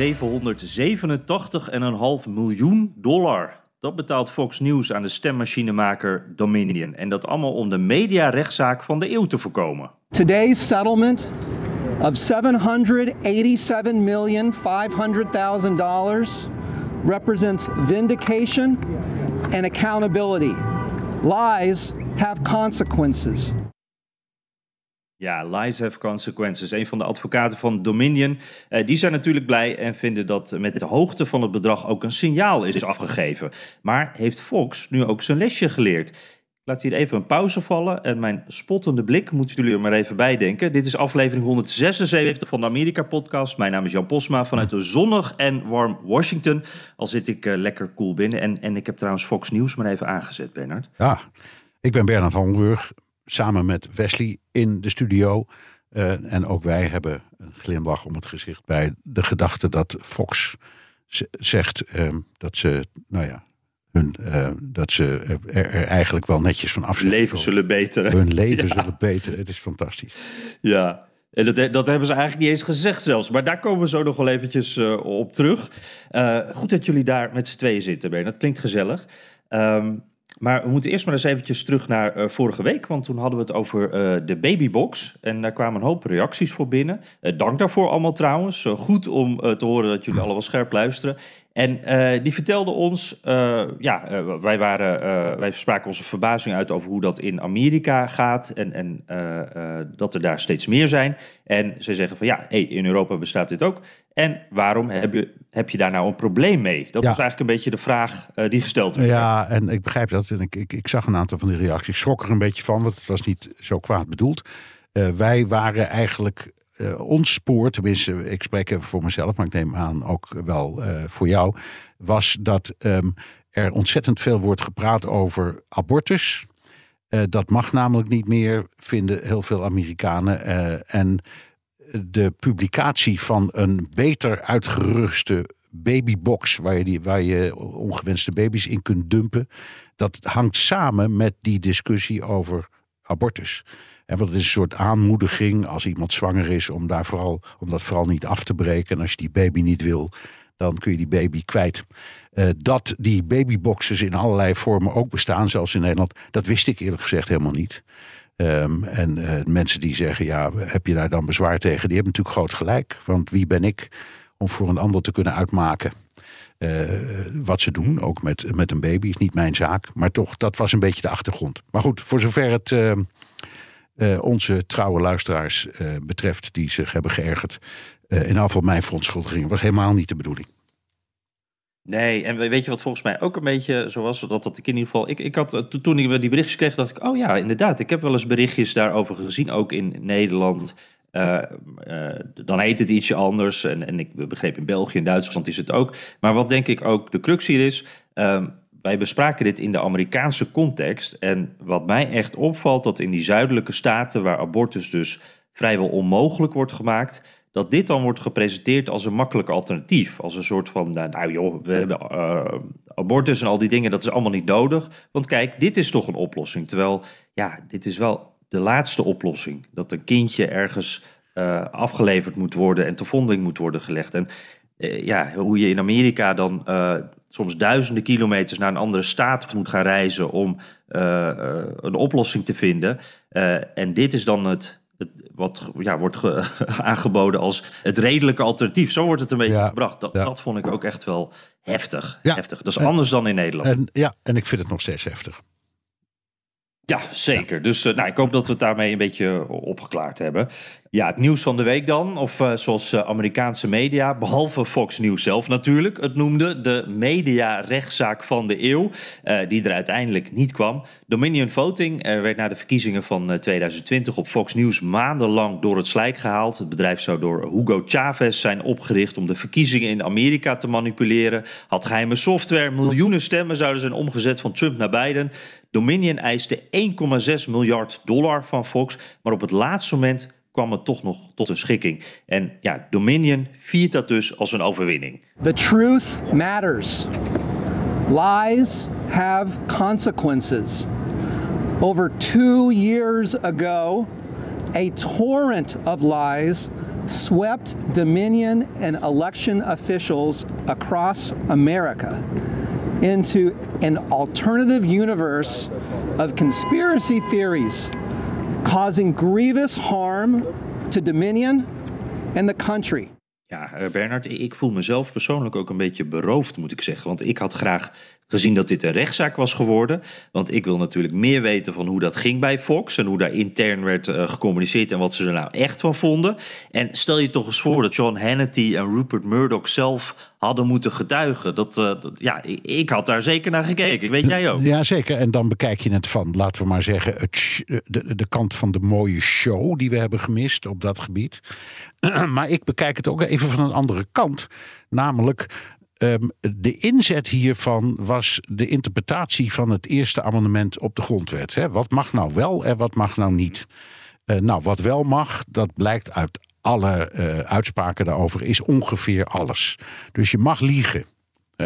787,5 miljoen dollar. Dat betaalt Fox News aan de stemmachinemaker Dominion. En dat allemaal om de mediarechtszaak van de eeuw te voorkomen. Today's settlement of $787,500,000 represents vindication and accountability. Lies have consequences. Ja, lies have consequences. Een van de advocaten van Dominion, eh, die zijn natuurlijk blij en vinden dat met de hoogte van het bedrag ook een signaal is afgegeven. Maar heeft Fox nu ook zijn lesje geleerd? Ik laat hier even een pauze vallen en mijn spottende blik moeten jullie er maar even bij denken. Dit is aflevering 176 van de Amerika-podcast. Mijn naam is Jan Posma vanuit de zonnig en warm Washington. Al zit ik uh, lekker cool binnen en, en ik heb trouwens Fox News maar even aangezet, Bernard. Ja, ik ben Bernard Hamburg samen met Wesley in de studio. Uh, en ook wij hebben een glimlach om het gezicht bij de gedachte dat Fox zegt uh, dat ze, nou ja, hun, uh, dat ze er, er, eigenlijk wel netjes van af Hun leven zullen beteren. Hun leven ja. zullen beteren. Het is fantastisch. Ja. En dat, dat, hebben ze eigenlijk niet eens gezegd zelfs. Maar daar komen we zo nog wel eventjes uh, op terug. Uh, goed dat jullie daar met z'n tweeën zitten, Ben. Dat klinkt gezellig. Um, maar we moeten eerst maar eens eventjes terug naar uh, vorige week, want toen hadden we het over uh, de babybox. En daar kwamen een hoop reacties voor binnen. Uh, dank daarvoor allemaal trouwens. goed om te horen dat jullie allemaal scherp luisteren. En die vertelde ons, ja, wij, waren, wij spraken onze verbazing uit over hoe dat in Amerika gaat. En, en dat er daar steeds meer zijn. En ze zeggen van ja, hey, in Europa bestaat dit ook. En waarom heb je, heb je daar nou een probleem mee? Dat ja. was eigenlijk een beetje de vraag die gesteld werd. Ja, en ik begrijp dat. En ik, ik, ik, zag een aantal van die reacties. Ik schrok er een beetje van, want het was niet zo kwaad bedoeld. Wij waren eigenlijk uh, ons spoor, tenminste, ik spreek voor mezelf, maar ik neem aan ook wel voor jou, was dat um, er ontzettend veel wordt gepraat over abortus. dat mag namelijk niet meer, vinden heel veel Amerikanen. en de publicatie van een beter uitgeruste babybox, waar je, die, waar je ongewenste baby's in kunt dumpen, dat hangt samen met die discussie over abortus. En want het is een soort aanmoediging als iemand zwanger is om, daar vooral, om dat vooral niet af te breken. En als je die baby niet wil, dan kun je die baby kwijt. Uh, dat die babyboxes in allerlei vormen ook bestaan, zelfs in Nederland, dat wist ik eerlijk gezegd helemaal niet. Um, en uh, mensen die zeggen, ja, heb je daar dan bezwaar tegen? Die hebben natuurlijk groot gelijk. Want wie ben ik om voor een ander te kunnen uitmaken uh, wat ze doen? Ook met, met een baby is niet mijn zaak. Maar toch, dat was een beetje de achtergrond. Maar goed, voor zover het uh, onze trouwe luisteraars betreft... die zich hebben geërgerd... in geval mijn verontschuldiging was helemaal niet de bedoeling. Nee, en weet je wat volgens mij ook een beetje zo was? Dat, dat ik in ieder geval. Ik, ik had, toen ik die berichtjes kreeg, dacht ik: oh ja, inderdaad. Ik heb wel eens berichtjes daarover gezien, ook in Nederland. Uh, uh, dan heet het ietsje anders. En, en ik begreep in België en Duitsland is het ook. Maar wat denk ik ook de crux hier is. Uh, wij bespraken dit in de Amerikaanse context. En wat mij echt opvalt, dat in die zuidelijke staten, waar abortus dus vrijwel onmogelijk wordt gemaakt dat dit dan wordt gepresenteerd als een makkelijk alternatief. Als een soort van, nou, nou joh, we hebben uh, abortus en al die dingen, dat is allemaal niet nodig. Want kijk, dit is toch een oplossing. Terwijl, ja, dit is wel de laatste oplossing. Dat een kindje ergens uh, afgeleverd moet worden en te vonding moet worden gelegd. En uh, ja, hoe je in Amerika dan soms duizenden kilometers naar een andere staat moet gaan reizen om een oplossing te vinden. en dit is dan het wat ja, wordt aangeboden als het redelijke alternatief. Zo wordt het een beetje gebracht. Dat, dat vond ik ook echt wel heftig. Ja, heftig. Dat is anders dan in Nederland. En, ja, en ik vind het nog steeds heftig. Ja, zeker. Dus uh, nou, ik hoop dat we het daarmee een beetje opgeklaard hebben. Ja, het nieuws van de week dan, of uh, zoals uh, Amerikaanse media, behalve Fox News zelf natuurlijk, het noemde de media-rechtszaak van de eeuw, die er uiteindelijk niet kwam. Dominion Voting werd na de verkiezingen van 2020 op Fox News maandenlang door het slijk gehaald. Het bedrijf zou door Hugo Chavez zijn opgericht om de verkiezingen in Amerika te manipuleren, had geheime software, miljoenen stemmen zouden zijn omgezet van Trump naar Biden. Dominion eiste 1,6 miljard dollar van Fox, maar op het laatste moment kwam het toch nog tot een schikking. En ja, Dominion viert dat dus als een overwinning. The truth matters. Lies have consequences. Over two years ago, a torrent of lies swept Dominion and election officials across America into an alternative universe of conspiracy theories causing grievous harm to Dominion and the country. Ja, eh, Bernard, ik voel mezelf persoonlijk ook een beetje beroofd, moet ik zeggen. Want ik had graag gezien dat dit een rechtszaak was geworden. Want ik wil natuurlijk meer weten van hoe dat ging bij Fox. En hoe daar intern werd uh, gecommuniceerd en wat ze er nou echt van vonden. En stel je toch eens voor dat John Hannity en Rupert Murdoch zelf hadden moeten getuigen. Dat, dat ja, ik, had daar zeker naar gekeken. Weet jij ook? Ja, zeker. En dan bekijk je het van, laten we maar zeggen, het, de, de kant van de mooie show die we hebben gemist op dat gebied. maar ik bekijk het ook even van een andere kant. Namelijk, Um, de inzet hiervan was de interpretatie van het eerste amendement op de grondwet. Hè? Wat mag nou wel en wat mag nou niet? Uh, nou, wat wel mag, dat blijkt uit alle uh, uitspraken daarover, is ongeveer alles. Dus je mag liegen.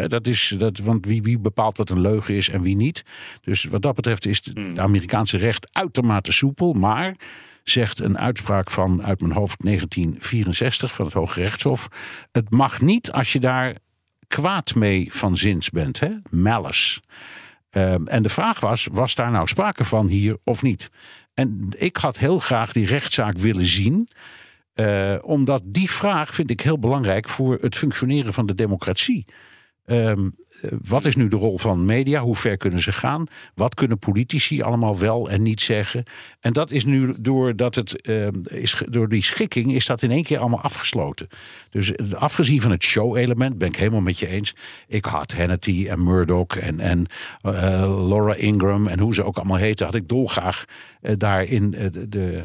Dat is, dat, want wie, wie bepaalt wat een leugen is en wie niet. Dus wat dat betreft is het Amerikaanse recht uitermate soepel. Maar zegt een uitspraak van uit mijn hoofd 1964 van het Hoge Rechtshof. Het mag niet als je daar kwaad mee van zins bent, hè? malice. Um, en de vraag was: was daar nou sprake van hier of niet? En ik had heel graag die rechtszaak willen zien. Uh, omdat die vraag vind ik heel belangrijk voor het functioneren van de democratie. Um, wat is nu de rol van media? Hoe ver kunnen ze gaan? Wat kunnen politici allemaal wel en niet zeggen? En dat is nu doordat het uh, is, door die schikking is dat in één keer allemaal afgesloten. Dus afgezien van het show-element ben ik helemaal met je eens. Ik had Hannity en Murdoch en, en uh, Laura Ingram en hoe ze ook allemaal heten, had ik dolgraag uh, daar in, de, de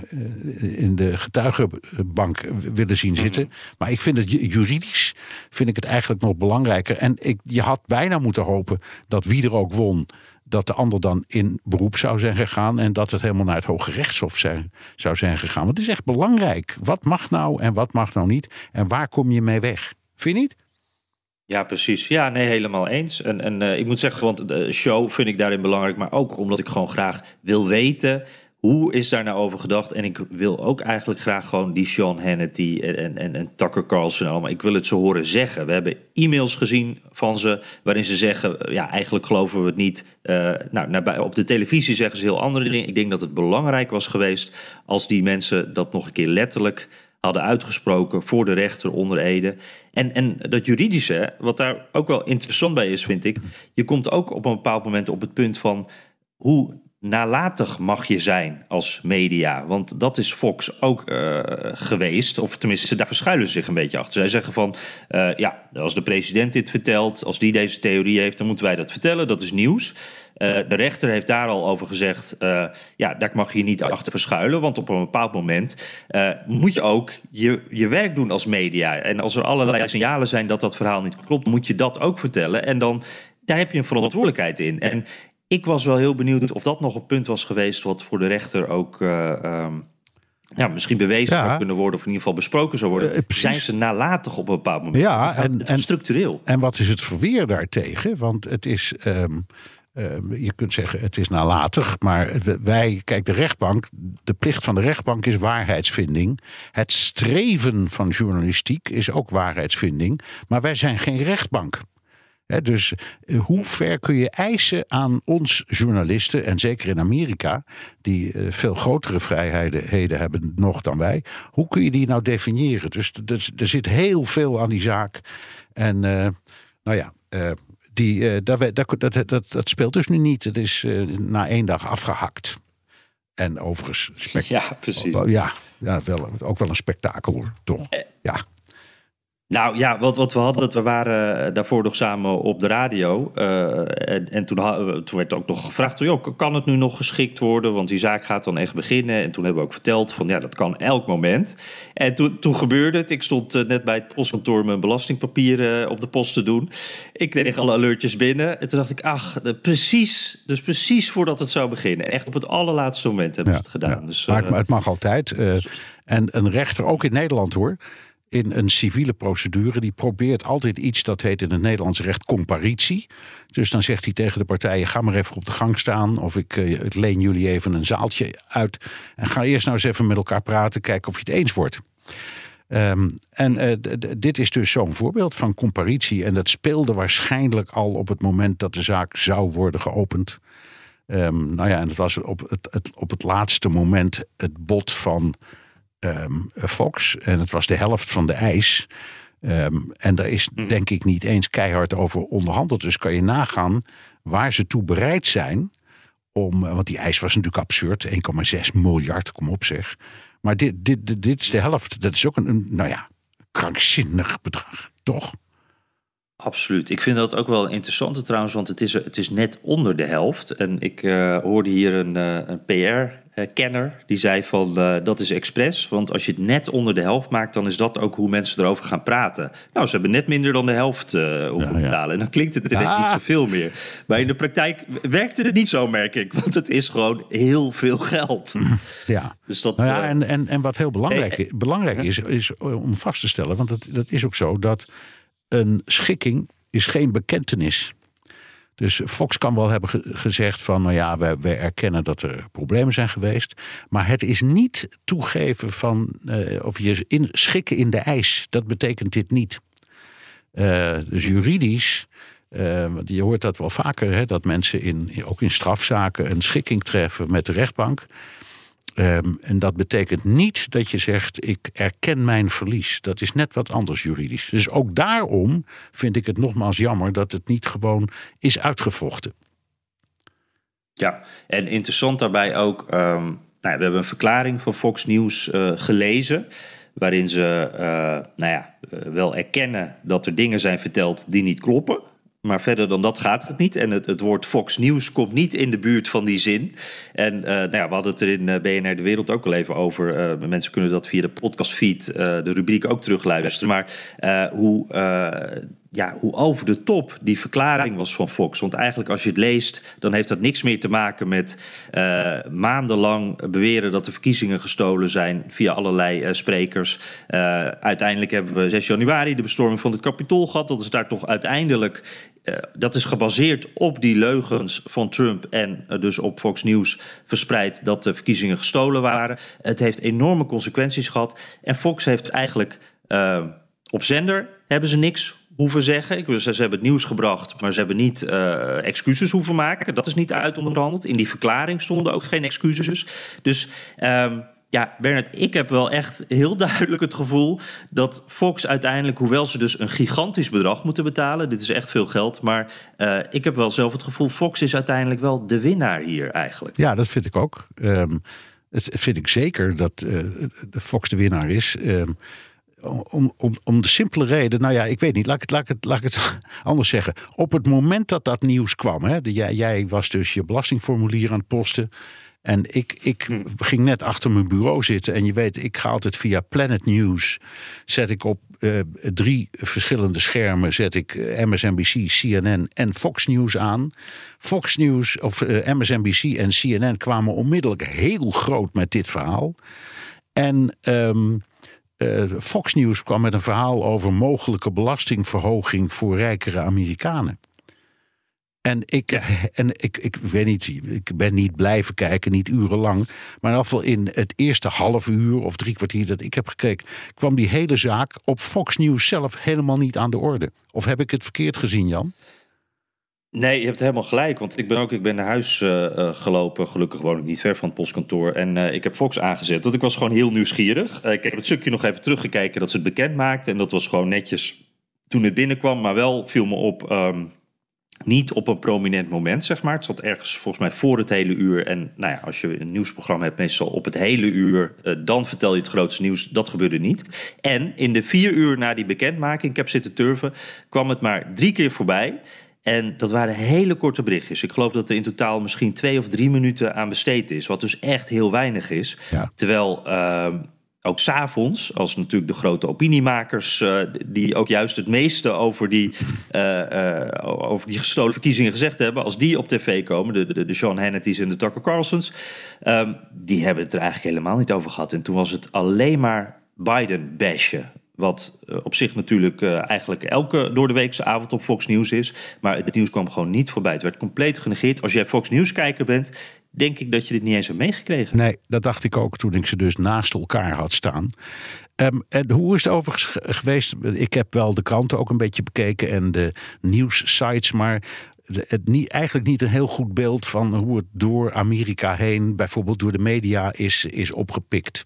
in de getuigenbank willen zien zitten. Mhm. Maar ik vind het juridisch vind ik het eigenlijk nog belangrijker. En ik, je had bij bijna moeten hopen dat wie er ook won, dat de ander dan in beroep zou zijn gegaan en dat het helemaal naar het Hoge Rechtshof zijn, zou zijn gegaan. Want is echt belangrijk. Wat mag nou en wat mag nou niet? En waar kom je mee weg? Vind je niet? Ja, precies. Ja, nee, helemaal eens. En, en uh, ik moet zeggen, want de show vind ik daarin belangrijk, maar ook omdat ik gewoon graag wil weten hoe is daar nou over gedacht? En ik wil ook eigenlijk graag gewoon die Sean Hannity en, en, en Tucker Carlson allemaal. Ik wil het ze horen zeggen. We hebben e-mails gezien van ze waarin ze zeggen: ja, eigenlijk geloven we het niet. Uh, nou, op de televisie zeggen ze heel andere dingen. Ik denk dat het belangrijk was geweest als die mensen dat nog een keer letterlijk hadden uitgesproken voor de rechter onder Ede. En, en dat juridische, wat daar ook wel interessant bij is, vind ik. Je komt ook op een bepaald moment op het punt van hoe nalatig mag je zijn als media. Want dat is Fox ook uh, geweest. Of tenminste, daar verschuilen ze zich een beetje achter. Zij zeggen van, uh, ja, als de president dit vertelt... als die deze theorie heeft, dan moeten wij dat vertellen. Dat is nieuws. Uh, de rechter heeft daar al over gezegd... ja, daar mag je niet achter verschuilen. Want op een bepaald moment moet je ook je, je werk doen als media. En als er allerlei signalen zijn dat dat verhaal niet klopt... moet je dat ook vertellen. En dan daar heb je een verantwoordelijkheid in. En ik was wel heel benieuwd of dat nog een punt was geweest wat voor de rechter ook uh, um, ja, misschien bewezen ja. zou kunnen worden, of in ieder geval besproken zou worden. Uh, Zijn ze nalatig op een bepaald moment? Ja, en, het en structureel. En wat is het verweer daartegen? Want het is. Um, uh, je kunt zeggen het is nalatig, maar wij, kijk, de rechtbank, de plicht van de rechtbank is waarheidsvinding. Het streven van journalistiek is ook waarheidsvinding, maar wij zijn geen rechtbank dus eh, hoe ver kun je eisen aan ons journalisten, en zeker in Amerika, die eh, veel grotere vrijheden hebben nog dan wij, hoe kun je die nou definiëren? Dus er zit heel veel aan die zaak. En uh, nou ja, die, dat, dat, dat, dat, speelt dus nu niet. Het is na één dag afgehakt. En overigens. Ja, precies. Ja, ja, wel, ook wel een spektakel hoor, toch? Ja. Nou ja, wat, wat we hadden, we waren eh, daarvoor nog samen op de radio. Uh, en, en toen, toen, werd ook nog gevraagd, joh, kan het nu nog geschikt worden? Want die zaak gaat dan echt beginnen. En toen hebben we ook verteld van, ja, dat kan elk moment. En toen, toen gebeurde het. Ik stond uh, net bij het postkantoor mijn belastingpapieren op de post te doen. Ik kreeg alle alertjes binnen. En toen dacht ik, ach, precies, dus precies voordat het zou beginnen. Echt op het allerlaatste moment hebben ja, ze het gedaan. Ja. Dus, maar het mag altijd. en een rechter, ook in Nederland hoor in een civiele procedure. Die probeert altijd iets dat heet in het Nederlands recht comparitie. Dus dan zegt hij tegen de partijen: ga maar even op de gang staan. Of ik uh, leen jullie even een zaaltje uit. En ga eerst nou eens even met elkaar praten, kijken of je het eens wordt. Um, en uh, dit is dus zo'n voorbeeld van comparitie. En dat speelde waarschijnlijk al op het moment dat de zaak zou worden geopend. Um, nou ja, en het was op het, het, op het laatste moment het bod van um, Fox. En het was de helft van de eis. Um, en daar is denk ik niet eens keihard over onderhandeld. Dus kan je nagaan waar ze toe bereid zijn. Om, want die eis was natuurlijk absurd. 1,6 miljard, kom op zeg. Maar dit, dit, dit, dit, is de helft. Dat is ook een, een, nou ja, krankzinnig bedrag, toch? Absoluut. Ik vind dat ook wel interessant trouwens, want het is, het is net onder de helft. En ik uh, hoorde hier een, uh, een PR-kenner die zei van uh, dat is expres. Want als je het net onder de helft maakt, dan is dat ook hoe mensen erover gaan praten. Nou, ze hebben net minder dan de helft hoeven ja, ja. betalen. En dan klinkt het ah. niet zoveel meer. Maar in de praktijk werkte het niet zo, merk ik. Want het is gewoon heel veel geld. Ja, dus dat, nou ja en, en, en wat heel belangrijk, belangrijk is, is om vast te stellen, want dat, dat is ook zo dat een schikking is geen bekentenis. Dus Fox kan wel hebben ge gezegd van, nou ja, wij, erkennen dat er problemen zijn geweest. Maar het is niet toegeven van, uh, of je schikken in de eis. Dat betekent dit niet. Uh, dus juridisch, uh, je hoort dat wel vaker, hè, dat mensen in, ook in strafzaken een schikking treffen met de rechtbank. Um, en dat betekent niet dat je zegt: ik erken mijn verlies. Dat is net wat anders juridisch. Dus ook daarom vind ik het nogmaals jammer dat het niet gewoon is uitgevochten. Ja, en interessant daarbij ook. Um, nou, we hebben een verklaring van Fox News uh, gelezen. Waarin ze uh, nou ja, uh, wel erkennen dat er dingen zijn verteld die niet kloppen. Maar verder dan dat gaat het niet. En het, het woord Fox News komt niet in de buurt van die zin. En uh, nou ja, we hadden het er in BNR De Wereld ook al even over. Uh, mensen kunnen dat via de podcastfeed, uh, de rubriek ook terugluisteren. Maar hoe ja, hoe over de top die verklaring was van Fox. Want eigenlijk als je het leest, dan heeft dat niks meer te maken met uh, maandenlang beweren dat de verkiezingen gestolen zijn via allerlei uh, sprekers. Uh, uiteindelijk hebben we 6 januari de bestorming van het Capitool gehad. Dat is daar toch uiteindelijk. dat is gebaseerd op die leugens van Trump en dus op Fox News verspreid dat de verkiezingen gestolen waren. Het heeft enorme consequenties gehad. En Fox heeft eigenlijk op zender hebben ze niks hoeven zeggen. Ik, ze, ze hebben het nieuws gebracht, maar ze hebben niet uh, excuses hoeven maken. Dat is niet uit onderhandeld. In die verklaring stonden ook geen excuses. Dus um, ja, Bernard, ik heb wel echt heel duidelijk het gevoel dat Fox uiteindelijk, hoewel ze dus een gigantisch bedrag moeten betalen, dit is echt veel geld, maar uh, ik heb wel zelf het gevoel, Fox is uiteindelijk wel de winnaar hier eigenlijk. Ja, dat vind ik ook. Um, het vind ik zeker dat uh, Fox de winnaar is. Um, om, om, om de simpele reden, nou ja, ik weet niet, laat ik het, laat ik het, laat ik het anders zeggen. Op het moment dat dat nieuws kwam, hè, de, jij, jij was dus je belastingformulier aan het posten. En ik, ik ging net achter mijn bureau zitten. En je weet, ik ga altijd via Planet News. Zet ik op uh, drie verschillende schermen. Zet ik MSNBC, CNN en Fox News aan. Fox News of uh, MSNBC en CNN kwamen onmiddellijk heel groot met dit verhaal. En. Um, uh, Fox News kwam met een verhaal over mogelijke belastingverhoging voor rijkere Amerikanen. En ik, ja. en ik, ik weet niet, ik ben niet blijven kijken, niet urenlang. Maar in in het eerste half uur of drie kwartier dat ik heb gekeken, kwam die hele zaak op Fox News zelf helemaal niet aan de orde. Of heb ik het verkeerd gezien, Jan? Nee, je hebt helemaal gelijk. Want ik ben ook ik ben naar huis uh, uh, gelopen. Gelukkig woon ik niet ver van het postkantoor. En uh, ik heb Fox aangezet. Want ik was gewoon heel nieuwsgierig. ik heb het stukje nog even teruggekeken dat ze het bekend maakten. En dat was gewoon netjes toen het binnenkwam. Maar wel viel me op um, niet op een prominent moment, zeg maar. Het zat ergens volgens mij voor het hele uur. En nou ja, als je een nieuwsprogramma hebt, meestal op het hele uur, dan vertel je het grootste nieuws. Dat gebeurde niet. En in de vier uur na die bekendmaking, ik heb zitten turven, kwam het maar drie keer voorbij. En dat waren hele korte berichtjes. Ik geloof dat er in totaal misschien twee of drie minuten aan besteed is. Wat dus echt heel weinig is. Ja. Terwijl uh, ook s'avonds, als natuurlijk de grote opiniemakers... Uh, die ook juist het meeste over die, uh, over die gestolen verkiezingen gezegd hebben... als die op tv komen, de, de, de Sean Hannity's en de Tucker Carlsons... Um, die hebben het er eigenlijk helemaal niet over gehad. En toen was het alleen maar Biden bashen. Wat uh, op zich natuurlijk uh, eigenlijk elke door de weekse avond op Fox News is. Maar het nieuws kwam gewoon niet voorbij. Het werd compleet genegeerd. Als jij Fox News kijker bent, denk ik dat je dit niet eens hebt meegekregen. Nee, dat dacht ik ook toen ik ze dus naast elkaar had staan. Um, en hoe is het overigens geweest? Ik heb wel de kranten ook een beetje bekeken en de nieuwssites, maar het niet, eigenlijk niet een heel goed beeld van hoe het door Amerika heen, bijvoorbeeld door de media, is, is opgepikt.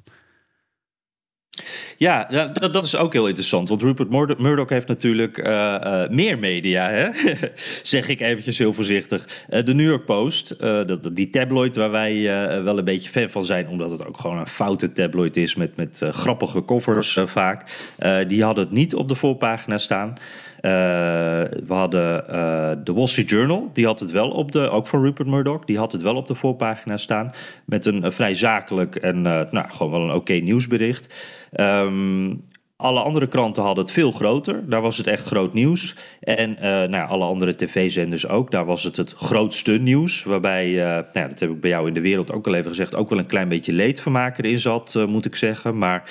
Ja, dat, dat, is ook heel interessant. Want Rupert Murdoch heeft natuurlijk uh, uh, meer media, hè? zeg ik eventjes heel voorzichtig. Uh, de New York Post, dat, die tabloid waar wij wel een beetje fan van zijn... omdat het ook gewoon een foute tabloid is met, met grappige covers vaak. die hadden het niet op de voorpagina staan. Uh, we hadden uh, de Wall Street Journal, die had het wel op de, ook van Rupert Murdoch, die had het wel op de voorpagina staan. Met een, een vrij zakelijk en nou, gewoon wel een oké nieuwsbericht. Um, alle andere kranten hadden het veel groter. Daar was het echt groot nieuws. En uh, nou ja, alle andere tv-zenders ook. Daar was het het grootste nieuws. Waarbij, uh, nou ja, dat heb ik bij jou in de wereld ook al even gezegd, ook wel een klein beetje leedvermaker in zat, uh, moet ik zeggen. Maar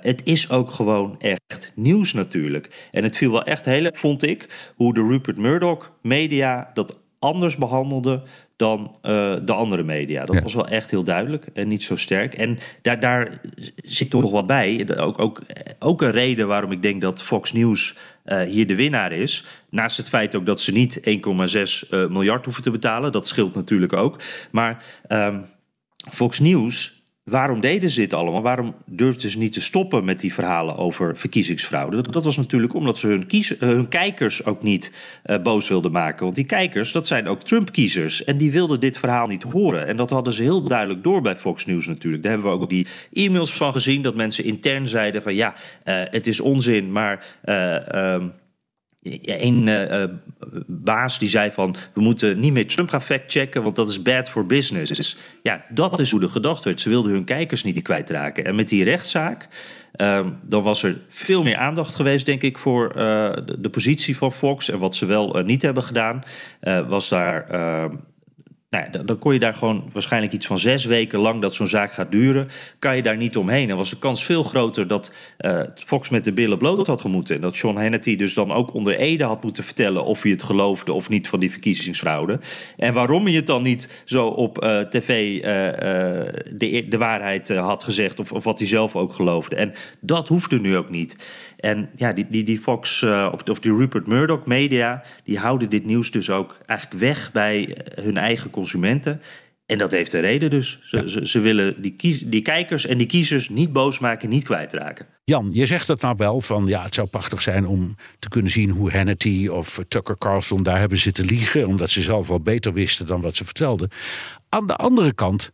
het is ook gewoon echt nieuws natuurlijk. En het viel wel echt heel, vond ik, hoe de Rupert Murdoch media dat anders behandelde dan uh, de andere media. Dat ja. was wel echt heel duidelijk en niet zo sterk. En daar, daar zit toch nog wat bij. Ook, ook, ook een reden waarom ik denk dat Fox News uh, hier de winnaar is. Naast het feit ook dat ze niet 1,6 uh, miljard hoeven te betalen. Dat scheelt natuurlijk ook. Maar um, Fox News Waarom deden ze dit allemaal? Waarom durfden ze niet te stoppen met die verhalen over verkiezingsfraude? Dat, dat was natuurlijk omdat ze hun, kies, hun kijkers ook niet uh, boos wilden maken. Want die kijkers, dat zijn ook Trump-kiezers. En die wilden dit verhaal niet horen. En dat hadden ze heel duidelijk door bij Fox News natuurlijk. Daar hebben we ook die e-mails van gezien. Dat mensen intern zeiden van ja, uh, het is onzin, maar... Um, een uh, baas die zei van we moeten niet meer Trump gaan factchecken, want dat is bad for business. Ja, dat is hoe de gedacht werd. Ze wilden hun kijkers niet kwijtraken. En met die rechtszaak, um, dan was er veel meer aandacht geweest, denk ik, voor uh, de, de, positie van Fox. En wat ze wel niet hebben gedaan, was daar nou dan kon je daar gewoon waarschijnlijk iets van zes weken lang dat zo'n zaak gaat duren, kan je daar niet omheen. En was de kans veel groter dat uh, Fox met de billen bloot had gemoeten. En dat Sean Hannity dus dan ook onder Ede had moeten vertellen of hij het geloofde of niet van die verkiezingsfraude. En waarom hij het dan niet zo op uh, tv uh, de, de waarheid had gezegd of, of wat hij zelf ook geloofde. En dat hoefde nu ook niet. En ja, die, die, die Fox uh, of, of die Rupert Murdoch media, die houden dit nieuws dus ook eigenlijk weg bij hun eigen consumenten. En dat heeft een reden dus. Ze, ze, ze, willen die, kies, die kijkers en die kiezers niet boos maken, niet kwijtraken. Jan, je zegt het nou wel van ja, het zou prachtig zijn om te kunnen zien hoe Hannity of Tucker Carlson daar hebben zitten liegen, omdat ze zelf wel beter wisten dan wat ze vertelden. Aan de andere kant,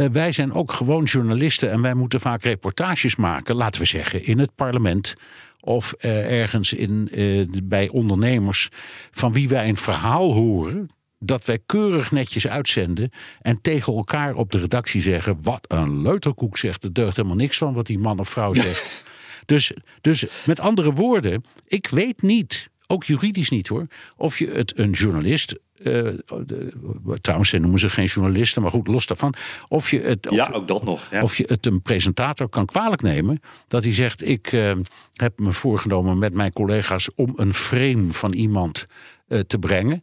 uh, wij zijn ook gewoon journalisten en wij moeten vaak reportages maken, laten we zeggen, in het parlement of uh, ergens in, uh, bij ondernemers van wie wij een verhaal horen dat wij keurig netjes uitzenden en tegen elkaar op de redactie zeggen: wat een leuterkoek zegt, er deugt helemaal niks van wat die man of vrouw zegt. dus, dus met andere woorden, ik weet niet, ook juridisch niet hoor, of je het een journalist. Uh, de, trouwens, noemen ze geen journalisten, maar goed, los daarvan. Of je het, of, ja, ook dat nog. Ja. Of je het een presentator kan kwalijk nemen. Dat hij zegt: Ik uh, heb me voorgenomen met mijn collega's om een frame van iemand uh, te brengen.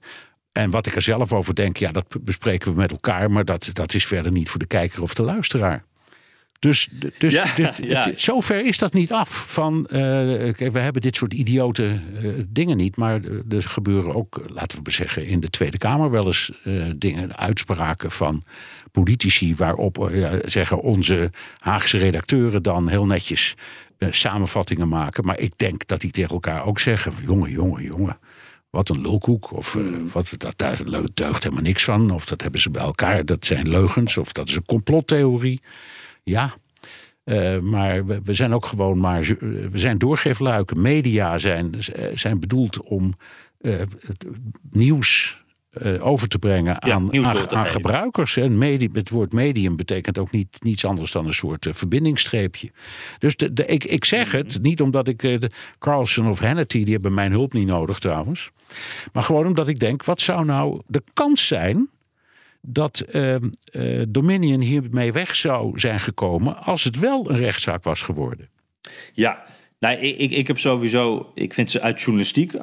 En wat ik er zelf over denk, ja, dat bespreken we met elkaar. Maar dat, dat is verder niet voor de kijker of de luisteraar. Dus, dus ja, dit, ja. Het, zover is dat niet af. Van, uh, we hebben dit soort idiote uh, dingen niet. Maar er gebeuren ook, laten we zeggen, in de Tweede Kamer wel eens uh, dingen, uitspraken van politici. waarop zeggen onze Haagse redacteuren dan heel netjes samenvattingen maken. Maar ik denk dat die tegen elkaar ook zeggen: jongen, jongen, jongen wat een lulkoek. Of uh, wat, dat, daar deugt helemaal niks van. Of dat hebben ze bij elkaar. Dat zijn leugens. Of dat is een complottheorie. Ja. Uh, maar we, we, zijn ook gewoon maar. We zijn doorgeefluiken. Media zijn, zijn bedoeld om uh, nieuws uh, over te brengen aan, Ja, aan, aan gebruikers. En medium, het woord medium betekent ook niet, niets anders dan een soort verbindingsstreepje. Dus de, de, ik, ik zeg het, niet omdat ik de Carlson of Hannity, die hebben mijn hulp niet nodig trouwens. Maar gewoon omdat ik denk, wat zou nou de kans zijn dat Dominion hiermee weg zou zijn gekomen als het wel een rechtszaak was geworden? Ja, nou, ik, ik, ik heb sowieso, ik vind ze uit journalistiek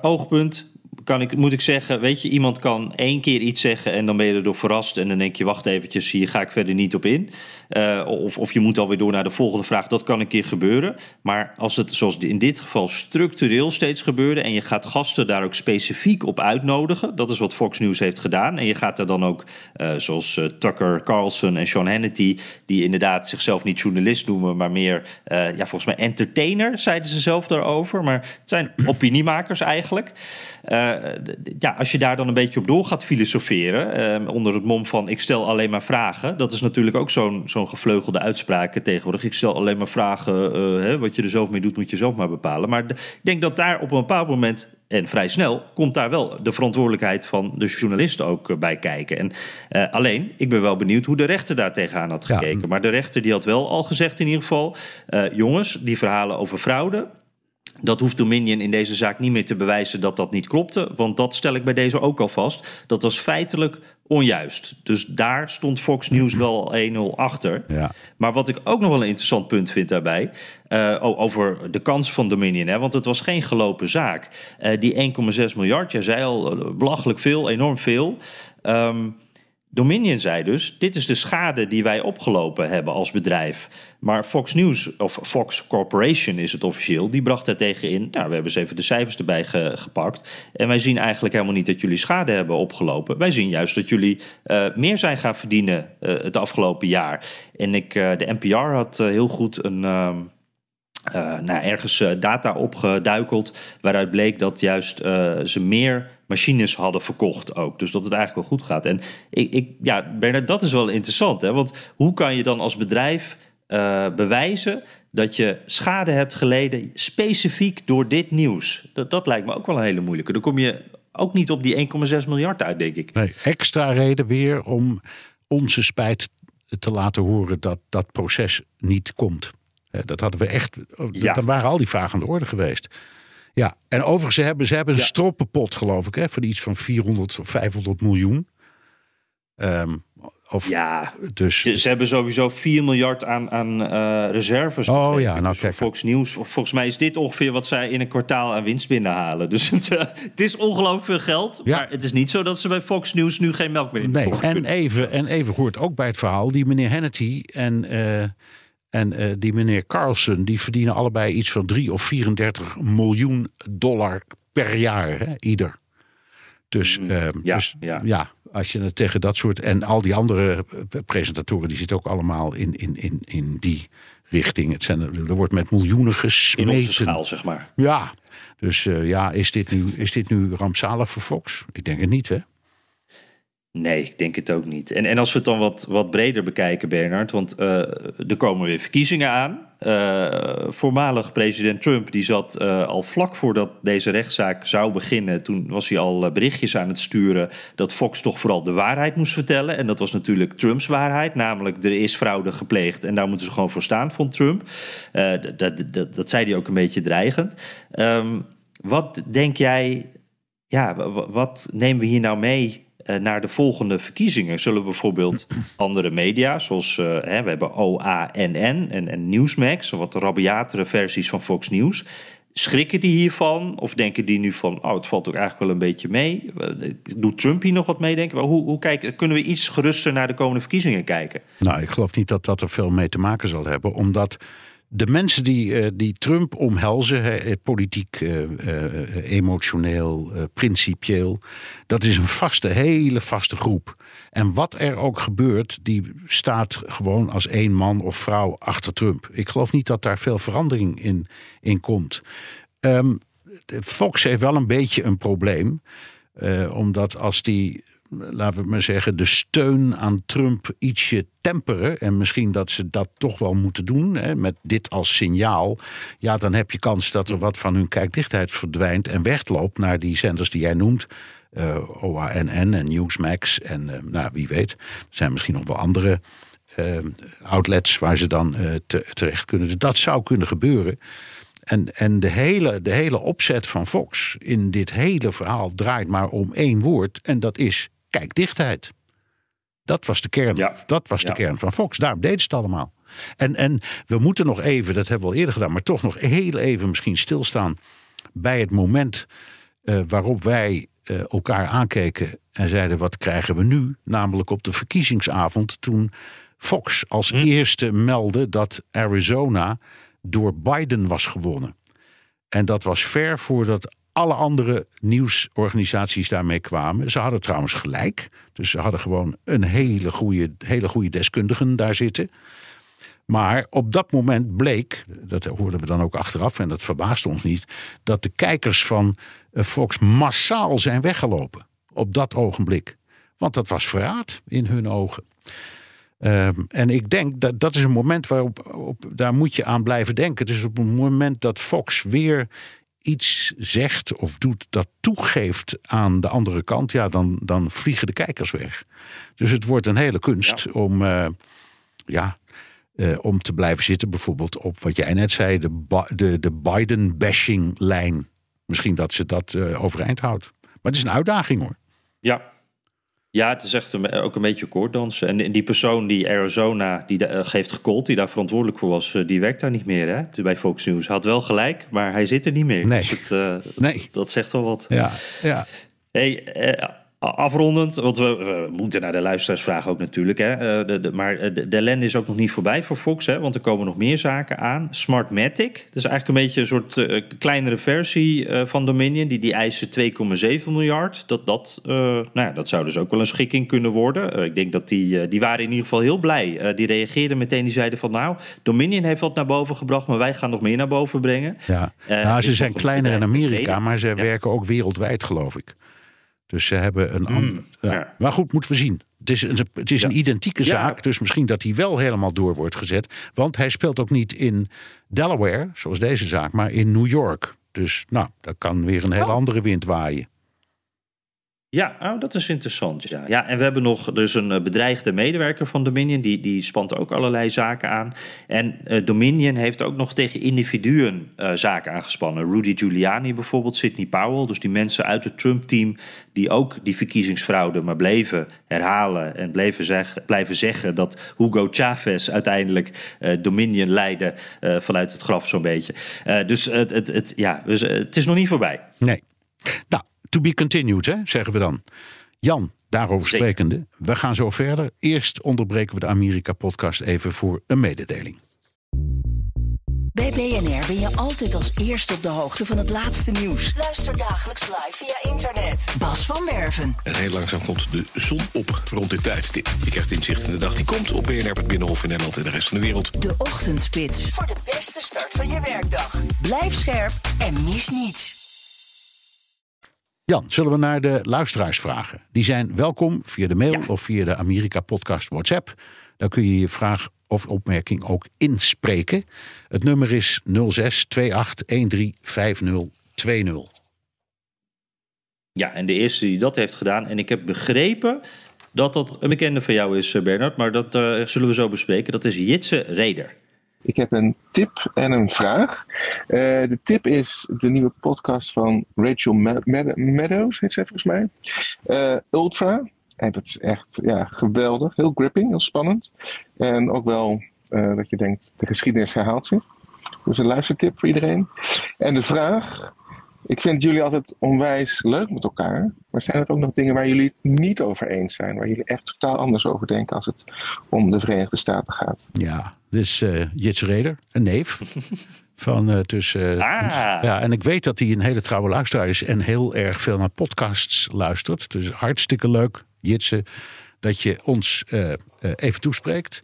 oogpunt kan ik, moet ik zeggen, weet je, iemand kan één keer iets zeggen en dan ben je erdoor verrast en dan denk je, wacht eventjes, hier ga ik verder niet op in. Uh, of, of je moet alweer door naar de volgende vraag, dat kan een keer gebeuren. Maar als het, zoals in dit geval, structureel steeds gebeurde en je gaat gasten daar ook specifiek op uitnodigen, dat is wat Fox News heeft gedaan. En je gaat er dan ook, uh, zoals uh, Tucker Carlson en Sean Hannity, die inderdaad zichzelf niet journalist noemen, maar meer, ja, volgens mij entertainer, zeiden ze zelf daarover. Maar het zijn opiniemakers eigenlijk. Ja, als je daar dan een beetje op door gaat filosoferen, onder het mom van ik stel alleen maar vragen, dat is natuurlijk ook zo'n zo'n gevleugelde uitspraken tegenwoordig. Ik stel alleen maar vragen, uh, hè, wat je er zelf mee doet, moet je zelf maar bepalen. Maar ik denk dat daar op een bepaald moment en vrij snel komt daar wel de verantwoordelijkheid van de journalist ook uh, bij kijken. En uh, alleen, ik ben wel benieuwd hoe de rechter daar tegenaan had gekeken. Ja. Maar de rechter die had wel al gezegd in ieder geval, jongens, die verhalen over fraude. Dat hoeft Dominion in deze zaak niet meer te bewijzen dat dat niet klopte. Want dat stel ik bij deze ook al vast. Dat was feitelijk onjuist. Dus daar stond Fox News wel 1-0 achter. Ja. Maar wat ik ook nog wel een interessant punt vind daarbij... Uh, over de kans van Dominion, hè, want het was geen gelopen zaak. Uh, die 1,6 miljard, jij zei al, belachelijk veel, enorm veel... Um, Dominion zei dus: dit is de schade die wij opgelopen hebben als bedrijf. Maar Fox News, of Fox Corporation is het officieel, die bracht daar tegen in. Nou, we hebben eens even de cijfers erbij ge, gepakt. En wij zien eigenlijk helemaal niet dat jullie schade hebben opgelopen. Wij zien juist dat jullie uh, meer zijn gaan verdienen uh, het afgelopen jaar. En ik, uh, de NPR had heel goed een. Uh, nou, ergens data opgeduikeld. waaruit bleek dat juist ze meer machines hadden verkocht ook. Dus dat het eigenlijk wel goed gaat. En ik, ik, ja, Bernard, dat is wel interessant. Hè? Want hoe kan je dan als bedrijf bewijzen dat je schade hebt geleden specifiek door dit nieuws? Dat, dat lijkt me ook wel een hele moeilijke. Dan kom je ook niet op die 1,6 miljard uit, denk ik. Nee, extra reden weer om onze spijt te laten horen dat dat proces niet komt. Dat hadden we echt. Ja. Dan waren al die vragen aan de orde geweest. Ja, en overigens ze hebben ze hebben een ja. stroppenpot, geloof ik, hè, van iets van 400 of 500 miljoen. Um, of, ja, dus... ze hebben sowieso 4 miljard aan, aan uh, reserves. Oh ja, nou dus kijk. Fox News. Volgens mij is dit ongeveer wat zij in een kwartaal aan winst binnenhalen. Dus het, uh, het is ongelooflijk veel geld. Ja. Maar het is niet zo dat ze bij Fox News nu geen melk meer in Nee, en even, en even hoort ook bij het verhaal die meneer Hannity en... Uh, en uh, die meneer Carlson, die verdienen allebei iets van 3 of 34 miljoen dollar per jaar, hè, ieder. Dus, uh, ja, dus ja. ja, als je het tegen dat soort. En al die andere presentatoren, die zitten ook allemaal in, in, in, in die richting. Het zijn, er wordt met miljoenen gesmeten. In onze schaal, zeg maar. Ja, dus uh, ja, is dit, nu, is dit nu rampzalig voor Fox? Ik denk het niet, hè? Nee, ik denk het ook niet. En, en als we het dan wat, wat breder bekijken, Bernard, want uh, er komen weer verkiezingen aan. Uh, voormalig president Trump die zat uh, al vlak voordat deze rechtszaak zou beginnen. Toen was hij al berichtjes aan het sturen dat Fox toch vooral de waarheid moest vertellen. En dat was natuurlijk Trumps waarheid, namelijk er is fraude gepleegd en daar moeten ze gewoon voor staan, vond Trump. Dat, dat, dat, dat, zei hij ook een beetje dreigend. Um, wat denk jij, ja, wat nemen we hier nou mee? Uh, naar de volgende verkiezingen. Zullen bijvoorbeeld andere media, zoals uh, hè, we hebben OANN en, en Newsmax, wat rabiatere versies van Fox News. Schrikken die hiervan? Of denken die nu van, oh, het valt ook eigenlijk wel een beetje mee? Doet Trump hier nog wat mee, denken? Hoe, hoe kijken, kunnen we iets geruster naar de komende verkiezingen kijken? Nou, ik geloof niet dat dat er veel mee te maken zal hebben, omdat de mensen die, uh, die Trump omhelzen, he, politiek, uh, emotioneel, principieel, dat is een vaste, hele vaste groep. En wat er ook gebeurt, die staat gewoon als één man of vrouw achter Trump. Ik geloof niet dat daar veel verandering in, in komt. Um, Fox heeft wel een beetje een probleem. Omdat als die, laten we maar zeggen, de steun aan Trump ietsje temperen. En misschien dat ze dat toch wel moeten doen. Hè, met dit als signaal. Ja, dan heb je kans dat er wat van hun kijkdichtheid verdwijnt. En wegloopt naar die zenders die jij noemt. Uh, OANN en Newsmax. En uh, nou, wie weet. Er zijn misschien nog wel andere outlets waar ze dan te, terecht kunnen. Dat zou kunnen gebeuren. En, en de, hele, de hele opzet van Fox in dit hele verhaal draait maar om één woord. En dat is kijkdichtheid. Dat was de kern, dat was de kern van Fox. Daarom deed ze het allemaal. En, en we moeten nog even, dat hebben we al eerder gedaan, maar toch nog heel even misschien stilstaan bij het moment uh, waarop wij uh, elkaar aankeken en zeiden: wat krijgen we nu? Namelijk op de verkiezingsavond toen Fox als hm. eerste meldde dat Arizona door Biden was gewonnen. En dat was ver voordat alle andere nieuwsorganisaties daarmee kwamen. Ze hadden trouwens gelijk. Dus ze hadden gewoon een hele goede, hele goede deskundigen daar zitten. Maar op dat moment bleek, dat hoorden we dan ook achteraf en dat verbaasde ons niet, dat de kijkers van eh, Fox massaal zijn weggelopen. Op dat ogenblik. Want dat was verraad in hun ogen. Ehm, en ik denk dat dat is een moment waarop op, daar moet je aan blijven denken. Het is op een moment dat Fox weer iets zegt of doet dat toegeeft aan de andere kant, ja, dan, dan vliegen de kijkers weg. Dus het wordt een hele kunst om, uh, ja, uh, om te blijven zitten, bijvoorbeeld op wat jij net zei, de, de, de Biden-bashing-lijn. Misschien dat ze dat uh, overeind houdt. Maar het is een uitdaging hoor. Ja, ja, het is echt een, ook een beetje koorddansen. En die persoon die Arizona die uh, heeft gekold, die daar verantwoordelijk voor was, uh, die werkt daar niet meer hè? bij Fox News. Had wel gelijk, maar hij zit er niet meer. Nee. Dus het, uh, nee. Dat zegt wel wat. Ja, ja. Hey, Afrondend, want we, moeten naar de luisteraarsvraag ook natuurlijk. Hè. Uh, de, de, maar de, de ellende is ook nog niet voorbij voor Fox, hè, want er komen nog meer zaken aan. Smartmatic, dat is eigenlijk een beetje een soort uh, kleinere versie uh, van Dominion. Die, die eisen 2,7 miljard. Dat, dat, nou ja, dat zou dus ook wel een schikking kunnen worden. ik denk dat die, die waren in ieder geval heel blij. die reageerden meteen, die zeiden van nou, Dominion heeft wat naar boven gebracht, maar wij gaan nog meer naar boven brengen. Ja, nou, ze zijn kleiner in Amerika, maar ze werken ook wereldwijd, geloof ik. Dus ze hebben een. Mm, ja. Maar goed, moeten we zien. Het is een, het is een identieke zaak, dus misschien dat hij wel helemaal door wordt gezet. Want hij speelt ook niet in Delaware, zoals deze zaak, maar in New York. Dus nou, dat kan weer een hele oh. andere wind waaien. Ja, oh, dat is interessant. Ja. ja, en we hebben nog dus een eh, bedreigde medewerker van Dominion. Die, die spant ook allerlei zaken aan. En uh, Dominion heeft ook nog tegen individuen uh, zaken aangespannen. Rudy Giuliani bijvoorbeeld, Sidney Powell. Dus die mensen uit het Trump-team die ook die verkiezingsfraude maar bleven herhalen. En bleven zeg, blijven zeggen dat Hugo Chavez uiteindelijk Dominion leidde vanuit het graf zo'n beetje. dus het, het, het, ja, dus, het is nog niet voorbij. Nee. Nou, to be continued, hè, zeggen we dan. Jan, daarover sprekende, we gaan zo verder. Eerst onderbreken we de Amerika-podcast even voor een mededeling. Bij BNR ben je altijd als eerste op de hoogte van het laatste nieuws. Luister dagelijks live via internet. Bas van Werven. En heel langzaam komt de zon op rond dit tijdstip. Je krijgt inzicht in de dag die komt op BNR, het Binnenhof in Nederland en de rest van de wereld. De Ochtendspits. Voor de beste start van je werkdag. Blijf scherp en mis niets. Jan, zullen we naar de luisteraars vragen? Die zijn welkom via de mail of via de Amerika Podcast WhatsApp. Dan kun je je vraag of opmerking ook inspreken. Het nummer is 06 28 13 Ja, en de eerste die dat heeft gedaan, en ik heb begrepen dat dat een bekende van jou is, eh, Bernard, maar dat uh, zullen we zo bespreken. Dat is Jitse Reder. Ik heb een tip en een vraag. Uh, de tip is de nieuwe podcast van Rachel Meadows, heet ze volgens mij. Uh, Ultra. En dat is echt ja, geweldig. Heel gripping, heel spannend. En ook wel uh, dat je denkt, de geschiedenis herhaalt zich. Dus een luistertip voor iedereen. En de vraag ik vind jullie altijd onwijs leuk met elkaar. Maar zijn er ook nog dingen waar jullie het niet over eens zijn? Waar jullie echt totaal anders over denken als het om de Verenigde Staten gaat? Ja, dus uh, Jits Reder, een neef. van uh, tussen. Uh, ah. Ja, en ik weet dat hij een hele trouwe luisteraar is en heel erg veel naar podcasts luistert. Dus hartstikke leuk, Jitse, dat je ons even toespreekt.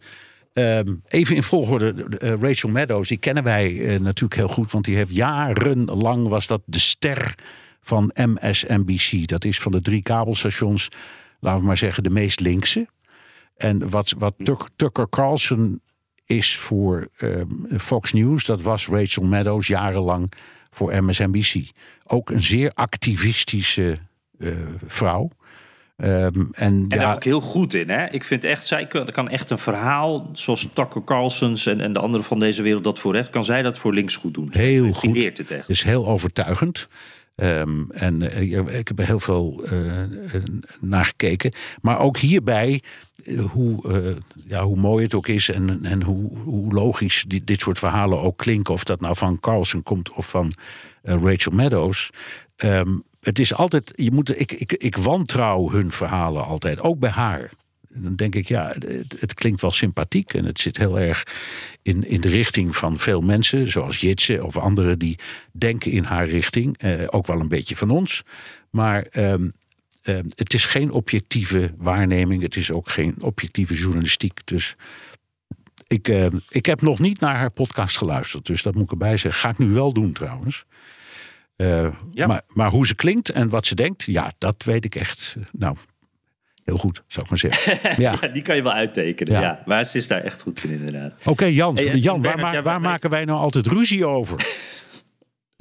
Ehm, even in volgorde, uh, Rachel Maddows, die kennen wij uh, natuurlijk heel goed, want die heeft jarenlang was dat de ster van MSNBC. Dat is van de drie kabelstations, laten we maar zeggen, de meest linkse. En wat, wat Tucker Carlson is voor um, Fox News, dat was Rachel Maddows jarenlang voor MSNBC. Ook een zeer activistische uh, vrouw. Um, en, en daar ook heel goed in. Hè? Ik vind echt, zij kan echt een verhaal, zoals Tucker Carlsons en, en de anderen van deze wereld dat voor recht, kan zij dat voor links goed doen. Heel goed. Leert het echt. Dus heel overtuigend. Um, en uh, ik heb er heel veel uh, naar gekeken. Maar ook hierbij, hoe, uh, ja, hoe mooi het ook is en, en hoe, hoe logisch dit, dit soort verhalen ook klinken. Of dat nou van Carlson komt of van Rachel Meadows. Um, het is altijd, je moet, ik, ik, ik wantrouw hun verhalen altijd, ook bij haar. Dan denk ik, ja, het, het, klinkt wel sympathiek en het zit heel erg in, in de richting van veel mensen, zoals Jitse of anderen die denken in haar richting. Eh, ook wel een beetje van ons. Maar eh, eh, het is geen objectieve waarneming, het is ook geen objectieve journalistiek. Dus ik, ehm, ik heb nog niet naar haar podcast geluisterd, dus dat moet ik erbij zeggen. Ga ik nu wel doen trouwens. Ja. maar, maar hoe ze klinkt en wat ze denkt, ja, dat weet ik echt. Nou, heel goed, zou ik maar zeggen. Ja, ja die kan je wel uittekenen. Ja. maar ze is daar echt goed in, inderdaad. Oké, Jan, Jan waar, waar maken wij nou altijd ruzie over?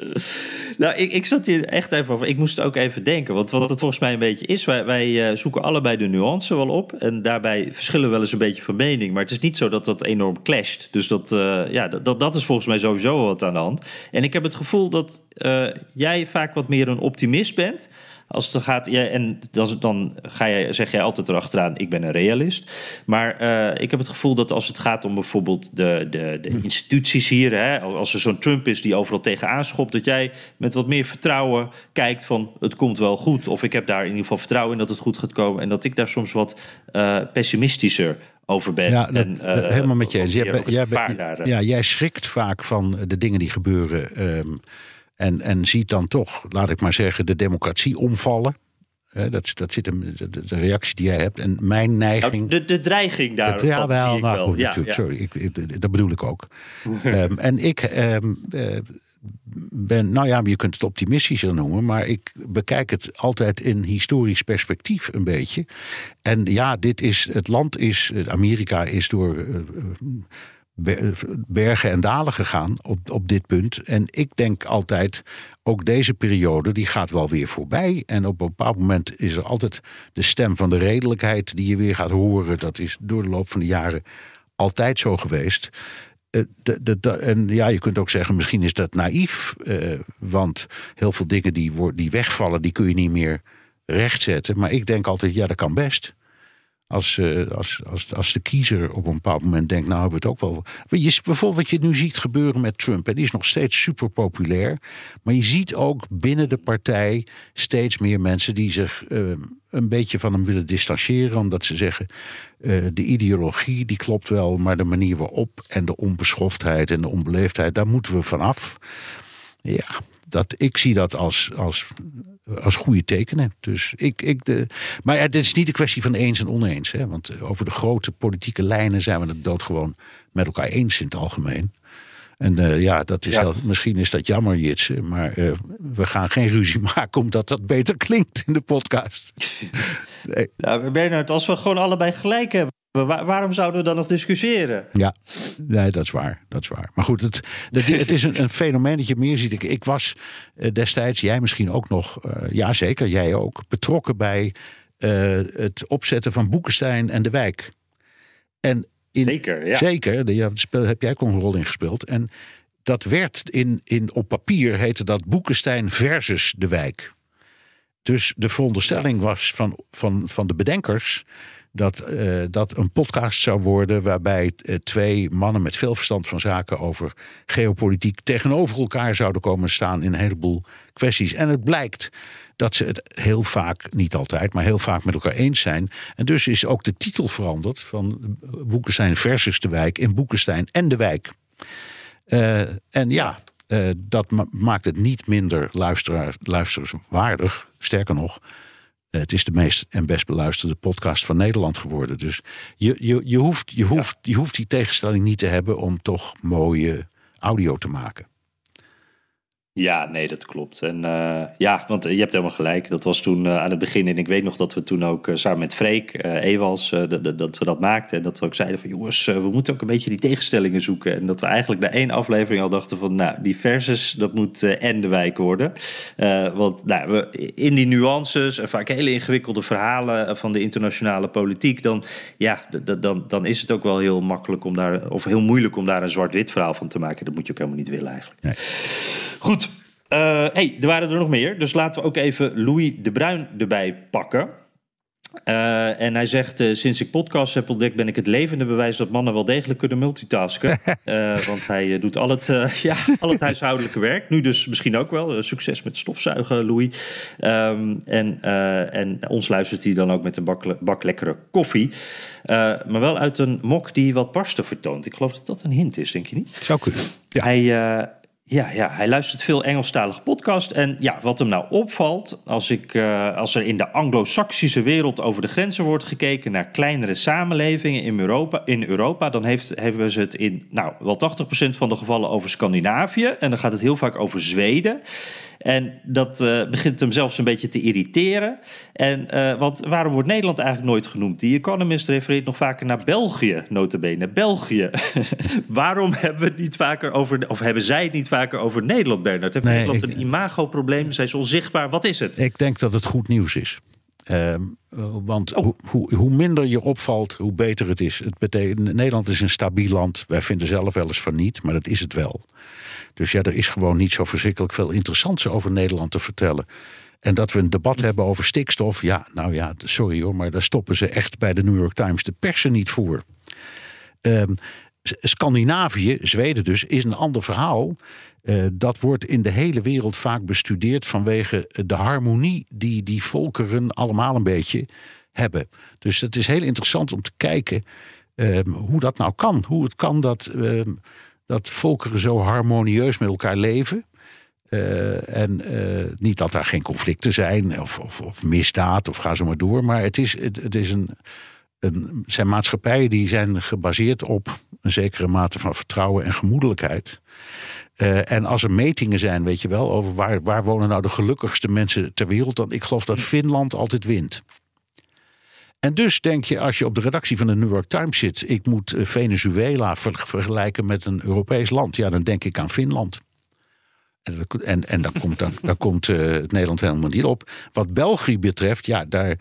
nou, ik, ik zat hier echt even over. Ik moest ook even denken. Want wat het volgens mij een beetje is. Wij, wij uh, zoeken allebei de nuance wel op. En daarbij verschillen we wel eens een beetje van mening. Maar het is niet zo dat dat enorm clasht. Dus dat, uh, ja, dat, dat is volgens mij sowieso wat aan de hand. En ik heb het gevoel dat uh, jij vaak wat meer een optimist bent. Als het gaat, ja, en dan, dan ga je, zeg jij altijd erachteraan, ik ben een realist. Maar uh, ik heb het gevoel dat als het gaat om bijvoorbeeld de, de, de hm. instituties hier, hè, als er zo'n Trump is die overal tegenaan schopt, dat jij met wat meer vertrouwen kijkt van het komt wel goed. Of ik heb daar in ieder geval vertrouwen in dat het goed gaat komen. En dat ik daar soms wat uh, pessimistischer over ben. Ja, en, uh, helemaal met je eens. Jij, jij, ja, jij schrikt vaak van de dingen die gebeuren. Um, en, en ziet dan toch, laat ik maar zeggen, de democratie omvallen. dat, dat zit hem, de, de, reactie die jij hebt. En mijn neiging. Nou, de, de dreiging daar. Ja, wel, nou goed, ja, natuurlijk. Sorry, ik, ik, dat bedoel ik ook. um, en ik um, uh, ben, nou ja, je kunt het optimistischer noemen, maar ik bekijk het altijd in historisch perspectief een beetje. En ja, dit is, het land is, Amerika is door. Uh, bergen en dalen gegaan op, op dit punt. En ik denk altijd, ook deze periode, die gaat wel weer voorbij. En op een bepaald moment is er altijd de stem van de redelijkheid die je weer gaat horen. Dat is door de loop van de jaren altijd zo geweest. De, en ja, je kunt ook zeggen, misschien is dat naïef. Uh, want heel veel dingen die, die wegvallen, die kun je niet meer rechtzetten. Maar ik denk altijd, ja, dat kan best. Als, uh, als, als, als de kiezer op een bepaald moment denkt, nou hebben we het ook wel. Je, bijvoorbeeld wat je nu ziet gebeuren met Trump. Hè, die is nog steeds super populair. Maar je ziet ook binnen de partij steeds meer mensen die zich uh, een beetje van hem willen distancieren. Omdat ze zeggen, uh, de ideologie die klopt wel, maar de manier waarop en de onbeschoftheid en de onbeleefdheid, daar moeten we vanaf. Ja, dat, ik zie dat als, als, als goede tekenen. Dus ik, ik de, maar het is niet een kwestie van eens en oneens. Hè? Want eh, over de grote politieke lijnen zijn we het doodgewoon met elkaar eens in het algemeen. En uh, ja, dat is Wel, misschien is dat jammer, Jitse. Maar uh, we gaan geen ruzie maken omdat dat beter klinkt in de podcast. nee. Nou, Bernard, als we gewoon allebei gelijk hebben. Waar, waarom zouden we dan nog discussiëren? Ja, nee, dat is waar. Dat is waar. Maar goed, het, het, het is een, een, fenomeen dat je meer ziet. Ik, ik was uh, destijds, jij misschien ook nog, uh, ja zeker, jij ook, betrokken bij uh, het opzetten van Boekenstein en de Wijk. En in, zeker, ja. Zeker, daar heb jij ook een rol in gespeeld. En dat werd in, in, op papier heette dat Boekenstein versus de Wijk. Dus de veronderstelling was van, van, van de bedenkers dat uh, dat een podcast zou worden waarbij uh, twee mannen met veel verstand van zaken over geopolitiek tegenover elkaar zouden komen staan in een heleboel kwesties. En het blijkt dat ze het heel vaak, niet altijd, maar heel vaak met elkaar eens zijn. En dus is ook de titel veranderd van Boekenstein versus de wijk in Boekenstein en de wijk. Uh, en ja, dat ma maakt het niet minder luisteraars. Sterker nog, het is de meest en best beluisterde podcast van Nederland geworden. Dus je, je, je, hoeft, je, hoeft, je hoeft die tegenstelling niet te hebben om toch mooie audio te maken. Ja, nee, dat klopt. En uh, ja, want je hebt helemaal gelijk. Dat was toen uh, aan het begin. En ik weet nog dat we toen ook uh, samen met Freek Ewals, dat we dat maakten. En dat we ook zeiden van jongens, we moeten ook een beetje die tegenstellingen zoeken. En dat we eigenlijk na één aflevering al dachten van nou, die versus, dat moet en de wijk worden. want nou, we, in die nuances en vaak hele ingewikkelde verhalen van de internationale politiek, dan, ja, dan, dan is het ook wel heel makkelijk om daar, of heel moeilijk om daar een zwart-wit verhaal van te maken. Dat moet je ook helemaal niet willen eigenlijk. Goed, hey, er waren er nog meer. Dus laten we ook even Louis de Bruin erbij pakken. Uh, en hij zegt, uh, sinds ik podcast heb ontdekt, ben ik het levende bewijs dat mannen wel degelijk kunnen multitasken. uh, want hij doet al het, ja, al het huishoudelijke werk. Nu dus misschien ook wel. succes met stofzuigen, Louis. Um, en, en ons luistert hij dan ook met een bak, bak lekkere koffie. maar wel uit een mok die wat barsten vertoont. Ik geloof dat dat een hint is, denk je niet? Zou kunnen. Ja. Hij ja, ja, hij luistert veel Engelstalige podcast. En ja, wat hem nou opvalt, als, ik, uh, als er in de anglo-saxische wereld over de grenzen wordt gekeken naar kleinere samenlevingen in Europa, in Europa dan heeft, hebben ze het in nou, wel 80% van de gevallen over Scandinavië. En dan gaat het heel vaak over Zweden. En dat uh, begint hem zelfs een beetje te irriteren. En, uh, want waarom wordt Nederland eigenlijk nooit genoemd? Die Economist refereert nog vaker naar België, notabene. België. waarom hebben we het niet vaker over, of hebben zij het niet vaker over Nederland, Bernard? Heeft nee, Nederland ik, een imagoprobleem? Zijn ze onzichtbaar? Wat is het? Ik denk dat het goed nieuws is. Uh, want oh. hoe, hoe, minder je opvalt, hoe beter het is. Het betekent, Nederland is een stabiel land. Wij vinden zelf wel eens van niet, maar dat is het wel. Dus ja, er is gewoon niet zo verschrikkelijk veel interessants over Nederland te vertellen. En dat we een debat hebben over stikstof, ja, nou ja, sorry hoor, maar daar stoppen ze echt bij de New York Times de persen niet voor. Um, Scandinavië, Zweden dus, is een ander verhaal. Uh, dat wordt in de hele wereld vaak bestudeerd vanwege de harmonie die die volkeren allemaal een beetje hebben. Dus het is heel interessant om te kijken um, hoe dat nou kan. Hoe het kan dat. Um, dat volkeren zo harmonieus met elkaar leven. Uh, en uh, niet dat er geen conflicten zijn of, of, of, misdaad of ga zo maar door. Maar het, is, het, het is een, een, zijn maatschappijen die zijn gebaseerd op een zekere mate van vertrouwen en gemoedelijkheid. Uh, en als er metingen zijn, weet je wel, over waar, waar wonen nou de gelukkigste mensen ter wereld, dan ik geloof dat Finland altijd wint. En dus denk je, als je op de redactie van de New York Times zit, ik moet eh, Venezuela vergelijken met een Europees land, ja, dan denk ik aan Finland. En, en, en daar komt, dan, komt uh, Nederland helemaal niet op. Wat België betreft, ja, daar,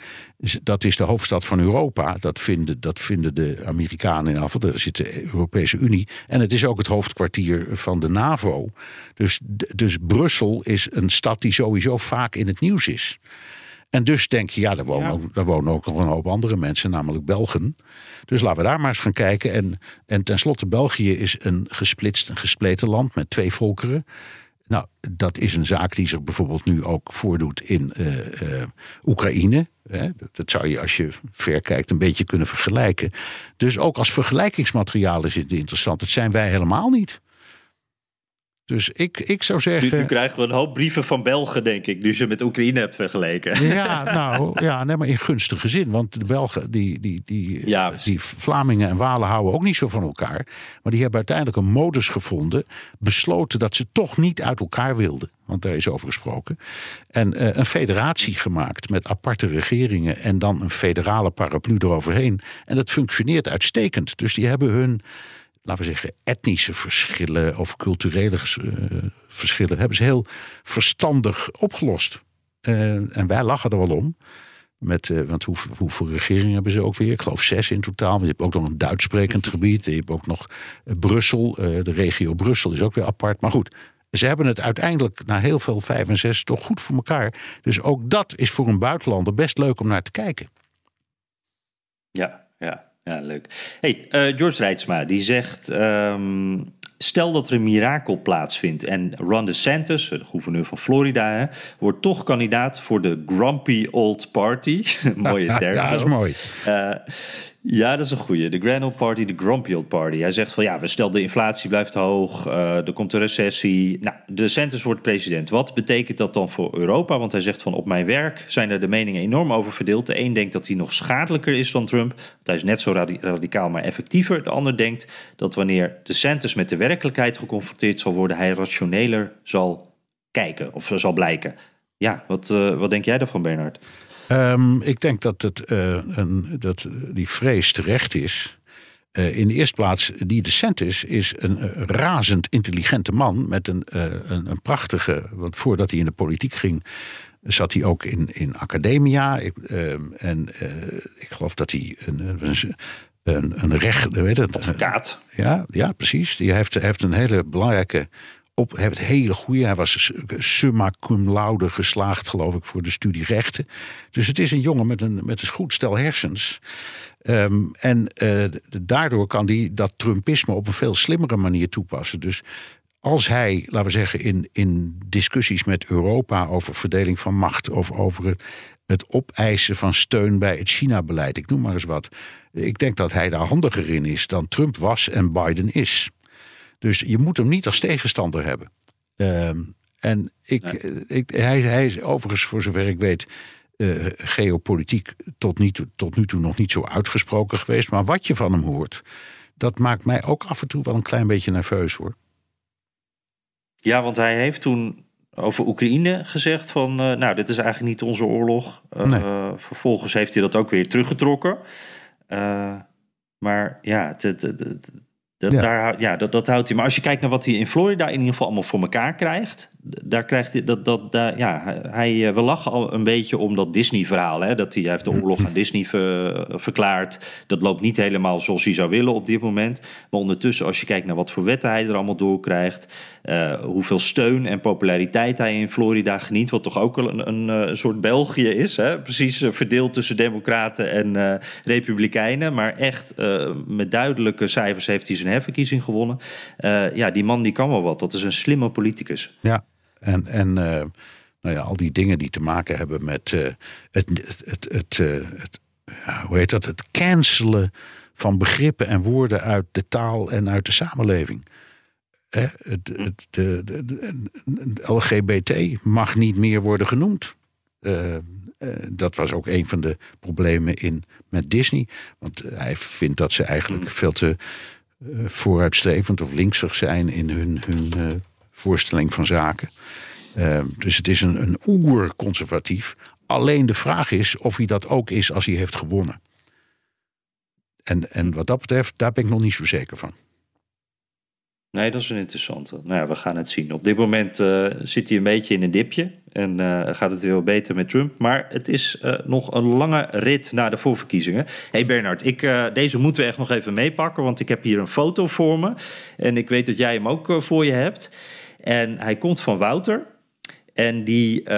dat is de hoofdstad van Europa. Dat vinden, dat vinden de Amerikanen in afval. Daar zit de Europese Unie. En het is ook het hoofdkwartier van de NAVO. Dus, dus Brussel is een stad die sowieso vaak in het nieuws is. En dus denk je, ja, daar wonen, Ook, daar wonen ook nog een hoop andere mensen, namelijk Belgen. Dus laten we daar maar eens gaan kijken. En, en tenslotte, België is een gesplitst, een gespleten land met twee volkeren. Nou, dat is een zaak die zich bijvoorbeeld nu ook voordoet in uh, uh, Oekraïne. Hè? Dat zou je, als je ver kijkt, een beetje kunnen vergelijken. Dus ook als vergelijkingsmateriaal is het interessant. Dat zijn wij helemaal niet. Dus ik, ik zou zeggen. Nu, krijgen we een hoop brieven van Belgen, denk ik, nu ze met Oekraïne hebt vergeleken. Ja, nou ja, nee, maar in gunstige zin. Want de Belgen, die, die, die, ja, die Vlamingen en Walen houden ook niet zo van elkaar. Maar die hebben uiteindelijk een modus gevonden. Besloten dat ze toch niet uit elkaar wilden. Want daar is over gesproken. En uh, een federatie gemaakt met aparte regeringen. En dan een federale paraplu eroverheen. En dat functioneert uitstekend. Dus die hebben hun laten we zeggen, etnische verschillen of culturele uh, verschillen, hebben ze heel verstandig opgelost. Uh, en wij lachen er wel om. Met, uh, want hoe, hoeveel regeringen hebben ze ook weer? Ik geloof zes in totaal. Je hebt ook nog een Duits sprekend gebied. Je hebt ook nog Brussel. de regio Brussel is ook weer apart. Maar goed, ze hebben het uiteindelijk na heel veel vijf en zes toch goed voor elkaar. Dus ook dat is voor een buitenlander best leuk om naar te kijken. Ja, ja. Leuk. Hey, uh, George Rijtsma, die zegt... Um, stel dat er een mirakel plaatsvindt en Ron DeSantis, de gouverneur van Florida, hè, wordt toch kandidaat voor de Grumpy Old Party. Mooie term. ja, dat is mooi. Uh, Ja, dat is een goeie. De Grand Old Party, de Grumpy Old Party. Hij zegt van ja, we stellen de inflatie blijft hoog, uh, er komt een recessie. Nou, de Santos wordt president. Wat betekent dat dan voor Europa? Want hij zegt van op mijn werk zijn er de meningen enorm over verdeeld. De een denkt dat hij nog schadelijker is dan Trump. Hij is net zo radicaal, maar effectiever. De ander denkt dat wanneer de Santos met de werkelijkheid geconfronteerd zal worden, hij rationeler zal kijken of zal blijken. Ja, wat, uh, wat denk jij daarvan, Bernard? Um, ik denk dat, het, uh, een, dat die vrees terecht is. Uh, in de eerste plaats, die decent is, is een uh, razend intelligente man met een, een, een, prachtige. Want voordat hij in de politiek ging, zat hij ook in, in academia. Ik, ehm, en ik geloof dat hij een, een, een recht. Weet het, Advocaat. ja, ja, precies. Die heeft, heeft een hele belangrijke op het hele goede. Hij was summa cum laude geslaagd, geloof ik, voor de studie rechten. Dus het is een jongen met een, met een goed stel hersens. Um, en uh, daardoor kan hij dat Trumpisme op een veel slimmere manier toepassen. Dus als hij, laten we zeggen, in, in discussies met Europa over verdeling van macht of over het, het opeisen van steun bij het China-beleid, ik noem maar eens wat. Ik denk dat hij daar handiger in is dan Trump was en Biden is. Dus je moet hem niet als tegenstander hebben. Um, en ik, ik, hij, hij is overigens, voor zover ik weet, uh, geopolitiek tot, niet, tot nu toe nog niet zo uitgesproken geweest. Maar wat je van hem hoort, dat maakt mij ook af en toe wel een klein beetje nerveus hoor. Ja, want hij heeft toen over Oekraïne gezegd van, uh, nou, dit is eigenlijk niet onze oorlog. Uh, nee. Vervolgens heeft hij dat ook weer teruggetrokken. maar ja, het, het, het, dat, ja. Daar, ja, dat, dat houdt hij. Maar als je kijkt naar wat hij in Florida in ieder geval allemaal voor elkaar krijgt. Daar krijgt hij dat. dat daar, ja, hij, we lachen al een beetje om dat Disney-verhaal. Hè, dat hij, hij heeft de oorlog aan Disney ver, verklaard. Dat loopt niet helemaal zoals hij zou willen op dit moment. Maar ondertussen, als je kijkt naar wat voor wetten hij er allemaal door krijgt. Uh, hoeveel steun en populariteit hij in Florida geniet. Wat toch ook een, een, een soort België is. Hè? Precies verdeeld tussen Democraten en uh, Republikeinen. Maar echt met duidelijke cijfers heeft hij zijn herverkiezing gewonnen. ja, die man die kan wel wat. Dat is een slimme politicus. Ja, en, en nou ja, al die dingen die te maken hebben met het, het, het, het, het ja, hoe heet dat? Het cancelen van begrippen en woorden uit de taal en uit de samenleving. Het, het, de, de, de, LGBT mag niet meer worden genoemd. Uh, uh, dat was ook een van de problemen in, met Disney. Want hij vindt dat ze eigenlijk veel te uh, vooruitstrevend of linksig zijn in hun, hun voorstelling van zaken. dus het is een, een oer-conservatief. Alleen de vraag is of hij dat ook is als hij heeft gewonnen. En, en wat dat betreft, daar ben ik nog niet zo zeker van. Nee, dat is een interessante. Nou ja, we gaan het zien. Op dit moment uh, zit hij een beetje in een dipje. En uh, gaat het weer beter met Trump. Maar het is uh, nog een lange rit naar de voorverkiezingen. hey Bernard, ik, deze moeten we echt nog even meepakken. Want ik heb hier een foto voor me. En ik weet dat jij hem ook voor je hebt. En hij komt van Wouter. En die, uh,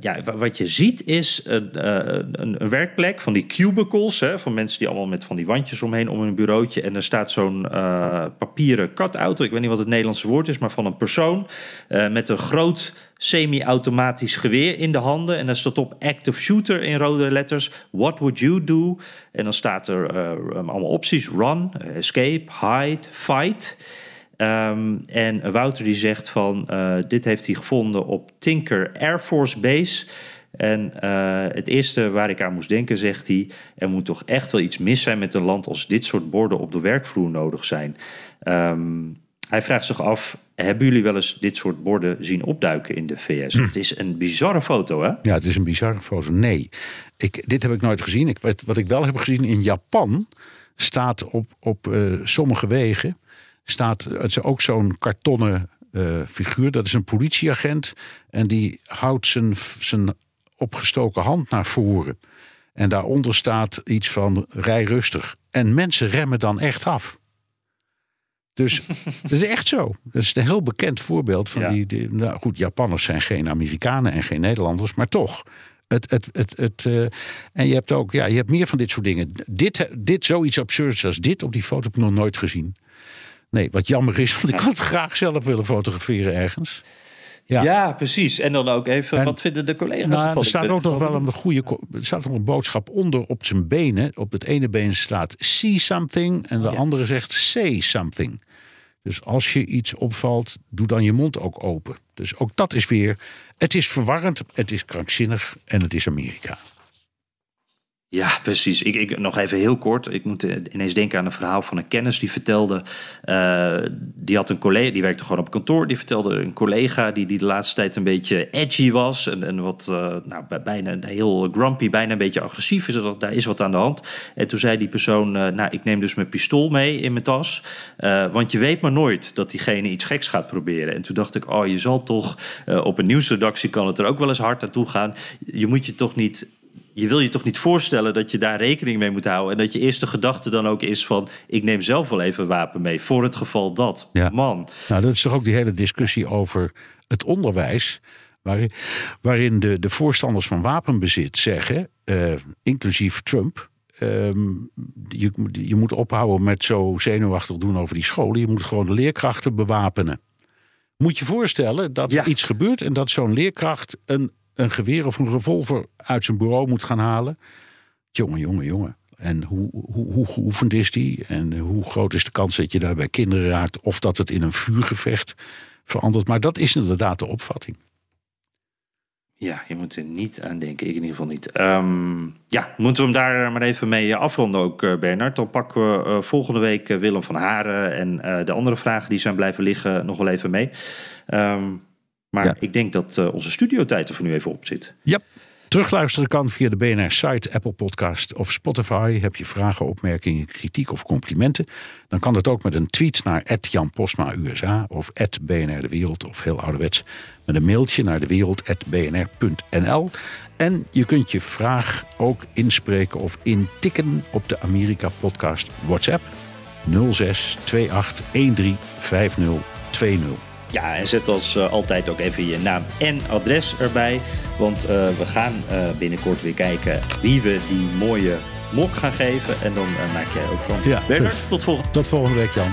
ja, wat je ziet is een, uh, een, een, werkplek van die cubicles, hè, van mensen die allemaal met van die wandjes omheen om een bureautje. En er staat zo'n uh, papieren cut-auto, ik weet niet wat het Nederlandse woord is, maar van een persoon met een groot semi-automatisch geweer in de handen. En daar staat op active shooter in rode letters. What would you do? En dan staat er allemaal opties: run, escape, hide, fight. Um, en Wouter die zegt van uh, dit heeft hij gevonden op Tinker Air Force Base. En uh, het eerste waar ik aan moest denken, zegt hij, er moet toch echt wel iets mis zijn met een land als dit soort borden op de werkvloer nodig zijn. Um, hij vraagt zich af, hebben jullie wel eens dit soort borden zien opduiken in de VS? Hm. Het is een bizarre foto, hè? Ja, het is een bizarre foto. Nee, ik, dit heb ik nooit gezien. Ik, wat, ik wel heb gezien in Japan staat op, op uh, sommige wegen staat het is ook zo'n kartonnen uh, figuur. Dat is een politieagent. En die houdt zijn, zijn opgestoken hand naar voren. En daaronder staat iets van rij rustig. En mensen remmen dan echt af. Dus dat is echt zo. Dat is een heel bekend voorbeeld van ja. die, die. Nou goed, Japanners zijn geen Amerikanen en geen Nederlanders, maar toch. Het, het, het, het, uh, en je hebt ook, ja, je hebt meer van dit soort dingen. Dit, dit zoiets absurds als dit op die foto heb ik nog nooit gezien. Nee, wat jammer is, want ik had graag zelf willen fotograferen ergens. Ja. Ja. precies. En dan ook even, En- wat vinden de collega's Nou, ervan? er staat ook nog wel een goede. Er staat nog een boodschap onder op zijn benen. Op het ene been staat see something en de Ja. andere zegt say something. Dus als je iets opvalt, doe dan je mond ook open. Dus ook dat is weer. Het is verwarrend, het is krankzinnig en het is Amerika. Ja, precies. Ik, ik, nog even heel kort. Ik moet eh, ineens denken aan een verhaal van een kennis die vertelde. eh, die had een collega, die werkte gewoon op kantoor. Die vertelde een collega die, die de laatste tijd een beetje edgy was. En, en wat, eh, nou, bij- bijna heel grumpy, bijna een beetje agressief. Is er, daar is wat aan de hand. En toen zei die persoon: Nou, ik neem dus mijn pistool mee in mijn tas. want je weet maar nooit dat diegene iets geks gaat proberen. En toen dacht ik: Oh, je zal toch. op een nieuwsredactie kan het er ook wel eens hard naartoe gaan. Je moet je toch niet je wil je toch niet voorstellen dat je daar rekening mee moet houden. En dat je eerste gedachte dan ook is van... ik neem zelf wel even een wapen mee, voor het geval dat. Ja. Man, Nou, dat is toch ook die hele discussie over het onderwijs. Waarin, waarin de, de voorstanders van wapenbezit zeggen, eh, inclusief Trump. ehm, je, je moet ophouden met zo zenuwachtig doen over die scholen. Je moet gewoon de leerkrachten bewapenen. Moet je voorstellen dat Ja. er iets gebeurt en dat zo'n leerkracht een, een geweer of een revolver uit zijn bureau moet gaan halen. Jongen, jongen, jongen. En hoe, hoe, hoe geoefend is die? En hoe groot is de kans dat je daar bij kinderen raakt? Of dat het in een vuurgevecht verandert? Maar dat is inderdaad de opvatting. ja, je moet er niet aan denken. Ik in ieder geval niet. Ehm, ja, moeten we hem daar maar even mee afronden ook, eh, Bernard. Dan pakken we eh, volgende week eh, Willem van Haren... en eh, de andere vragen die zijn blijven liggen nog wel even mee. Ehm, maar Ja. ik denk dat eh, onze studiotijd er voor nu even op zit. Ja. Terugluisteren kan via de BNR-site, Apple Podcast of Spotify. Heb je vragen, opmerkingen, kritiek of complimenten? Dan kan dat ook met een tweet naar Jan Postma USA of BNR De Wereld of heel ouderwets met een mailtje naar dewereld.bnr.nl. En je kunt je vraag ook inspreken of intikken op de Amerika Podcast WhatsApp 06 28 13 5020. Ja, en zet als eh, altijd ook even je naam en adres erbij. Want eh, we gaan eh, binnenkort weer kijken wie we die mooie mok gaan geven. En dan eh, maak jij ook van. Ja, Bernard, tot volgende Tot volgende week, Jan.